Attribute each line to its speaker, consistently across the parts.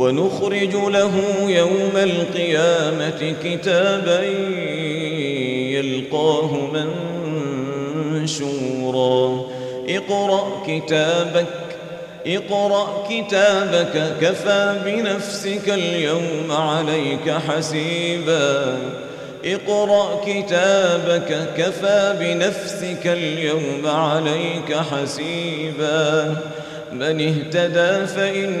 Speaker 1: ونخرج له يوم القيامة كتابا يلقاه منشورا اقرأ كتابك اقرأ كتابك كفى بنفسك اليوم عليك حسيبا اقرأ كتابك كفى بنفسك اليوم عليك حسيبا من اهتدى فإن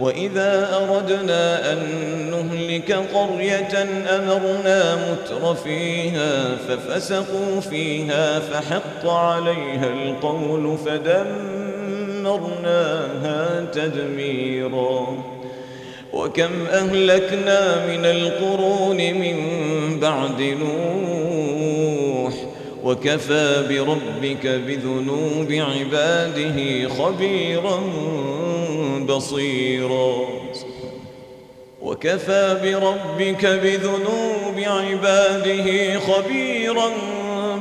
Speaker 1: وإذا أردنا أن نهلك قرية أمرنا متر فيها ففسقوا فيها فحق عليها القول فدمرناها تدميرا وكم أهلكنا من القرون من بعد نوح وكفى بربك بذنوب عباده خبيراً بصيرا وكفى بربك بذنوب عباده خبيرا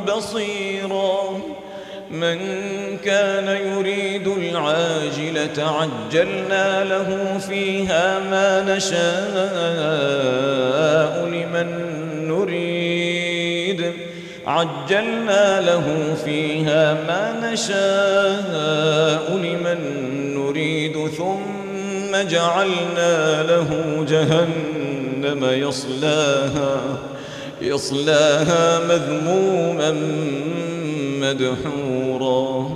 Speaker 1: بصيرا من كان يريد العاجلة عجلنا له فيها ما نشاء لمن نريد عجلنا له فيها ما نشاء لمن نريد يريد ثم جعلنا له جهنم يصلاها يصلاها مذموما مدحورا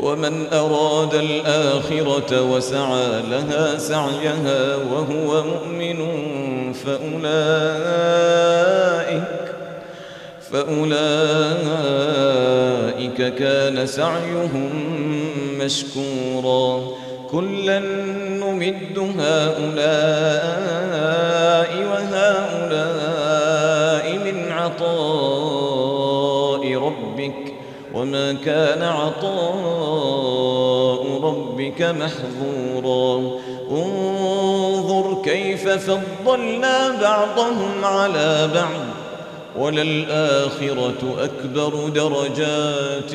Speaker 1: ومن أراد الآخرة وسعى لها سعيها وهو مؤمن فأولئك فأولئك كان سعيهم مشكورا كلا نمد هؤلاء وهؤلاء من عطاء ربك وما كان عطاء ربك محظورا انظر كيف فضلنا بعضهم على بعض وللآخرة أكبر درجات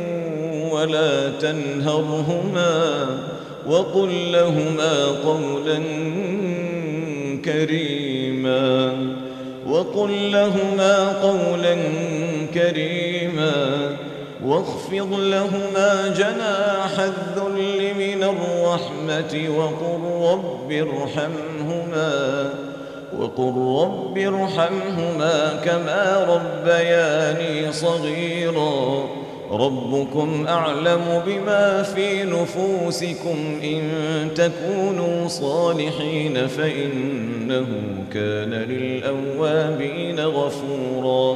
Speaker 1: ولا تنهرهما وقل لهما قولا كريما وقل لهما قولا كريما واخفض لهما جناح الذل من الرحمة وقل رب ارحمهما وقل رب ارحمهما كما ربياني صغيراً ربكم أعلم بما في نفوسكم إن تكونوا صالحين فإنه كان للأوابين غفوراً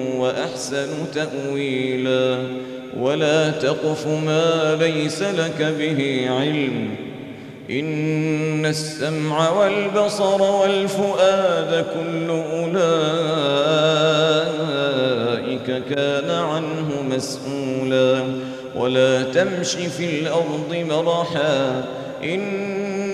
Speaker 1: وأحسن تأويلا ولا تقف ما ليس لك به علم إن السمع والبصر والفؤاد كل أولئك كان عنه مسؤولا ولا تمش في الأرض مرحا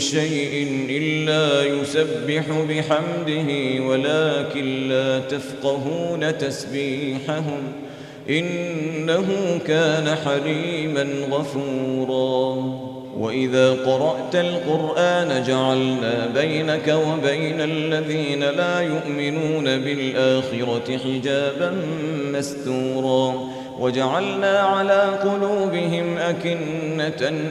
Speaker 1: شيء إلا يسبح بحمده ولكن لا تفقهون تسبيحهم إنه كان حليما غفورا وإذا قرأت القرآن جعلنا بينك وبين الذين لا يؤمنون بالآخرة حجابا مستورا وجعلنا على قلوبهم أكنة أن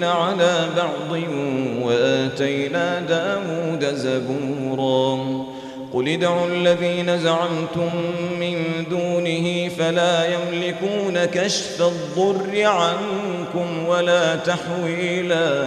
Speaker 1: بعضهن على بعض وآتينا داود زبورا قل ادعوا الذين زعمتم من دونه فلا يملكون كشف الضر عنكم ولا تحويلاً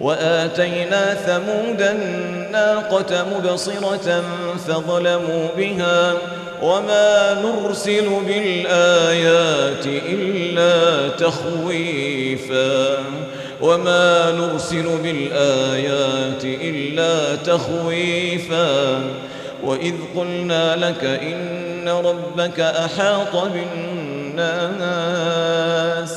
Speaker 1: وآتينا ثمود الناقة مبصرة فظلموا بها وما نرسل بالآيات إلا تخويفا وما نرسل بالآيات إلا تخويفا وإذ قلنا لك إن ربك أحاط بالناس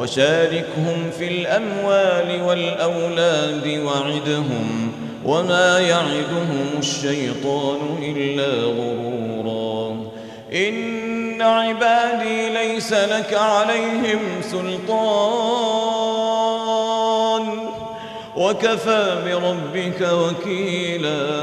Speaker 1: وشاركهم في الأموال والأولاد وعدهم وما يعدهم الشيطان إلا غرورا إن عبادي ليس لك عليهم سلطان وكفى بربك وكيلاً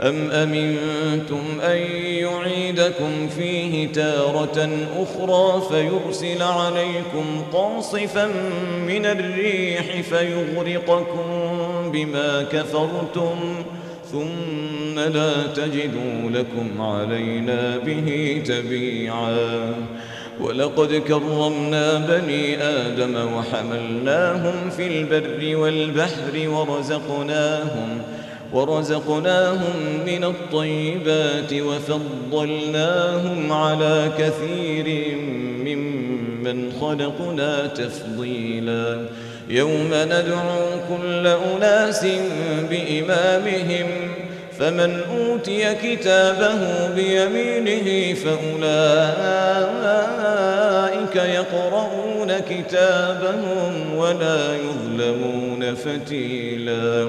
Speaker 1: أم أمنتم أن يعيدكم فيه تارة أخرى فيرسل عليكم قاصفا من الريح فيغرقكم بما كفرتم ثم لا تجدوا لكم علينا به تبيعا ولقد كرمنا بني آدم وحملناهم في البر والبحر ورزقناهم ۖ ورزقناهم من الطيبات وفضلناهم على كثير ممن خلقنا تفضيلا يوم ندعو كل أناس بإمامهم فمن أوتي كتابه بيمينه فأولئك يقرؤون كتابهم ولا يظلمون فتيلاً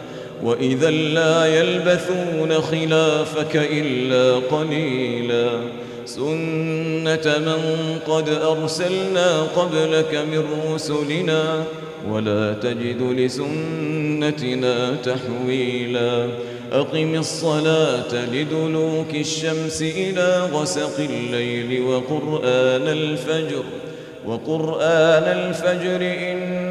Speaker 1: وإذا لا يلبثون خلافك إلا قليلا سنة من قد أرسلنا قبلك من رسلنا ولا تجد لسنتنا تحويلا أقم الصلاة لدلوك الشمس إلى غسق الليل وقرآن الفجر وقرآن الفجر إن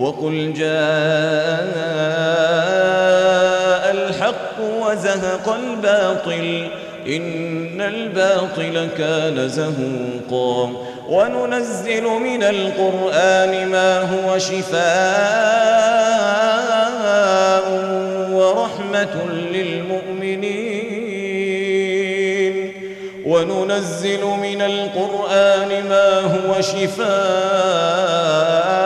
Speaker 1: وقل جاء الحق وزهق الباطل إن الباطل كان زهوقا وننزل من القرآن ما هو شفاء ورحمة للمؤمنين وننزل من القرآن ما هو شفاء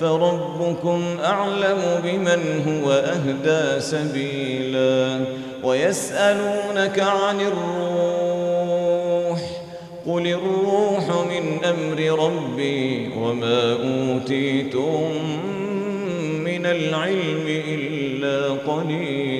Speaker 1: فربكم أعلم بمن هو أهدى سبيلا ويسألونك عن الروح قل الروح من أمر ربي وما أوتيتم من العلم إلا قليلا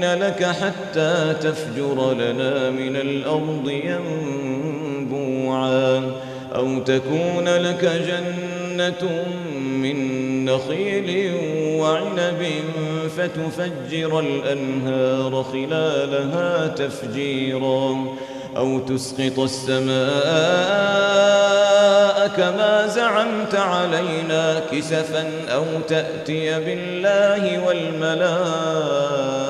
Speaker 1: نؤمن لك حتى تفجر لنا من الأرض ينبوعا أو تكون لك جنة من نخيل وعنب فتفجر الأنهار خلالها تفجيرا أو تسقط السماء كما زعمت علينا كسفا أو تأتي بالله والملائكة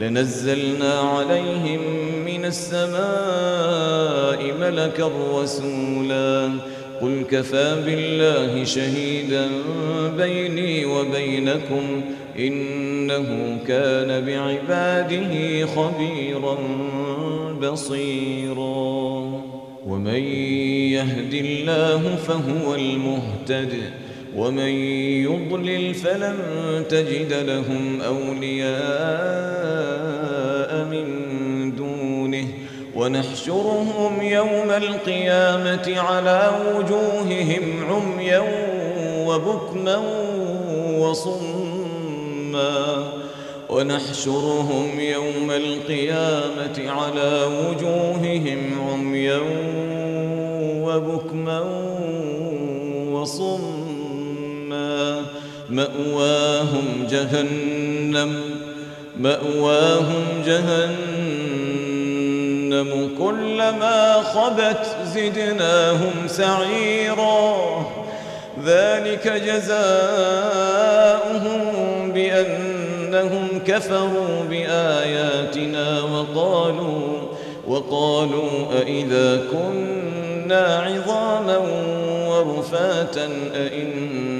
Speaker 1: لنزلنا عليهم من السماء ملكا رسولا قل كفى بالله شهيدا بيني وبينكم إنه كان بعباده خبيرا بصيرا ومن يهد الله فهو المهتد ومن يضلل فلن تجد لهم أولياء من دونه ونحشرهم يوم القيامة على وجوههم عميا وبكما وصما ونحشرهم يوم القيامة على وجوههم عميا وبكما وصما مأواهم جهنم مأواهم جهنم كلما خبت زدناهم سعيرا ذلك جزاؤهم بأنهم كفروا بآياتنا وقالوا وقالوا أإذا كنا عظاما ورفاتا أئنا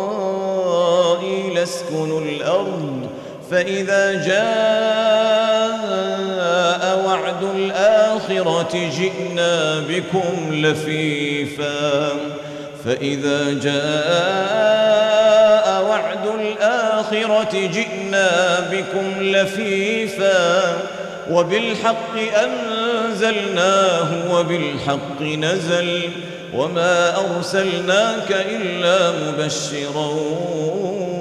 Speaker 1: لاسكنوا الأرض فإذا جاء وعد الآخرة جئنا بكم لفيفا فإذا جاء وعد الآخرة جئنا بكم لفيفا وبالحق أنزلناه وبالحق نزل وما أرسلناك إلا مبشرا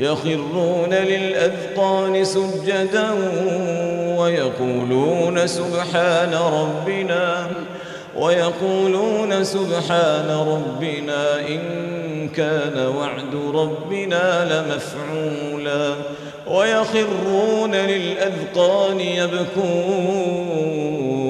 Speaker 1: يخرون للأذقان سجدا ويقولون سبحان ربنا ويقولون سبحان ربنا إن كان وعد ربنا لمفعولا ويخرون للأذقان يبكون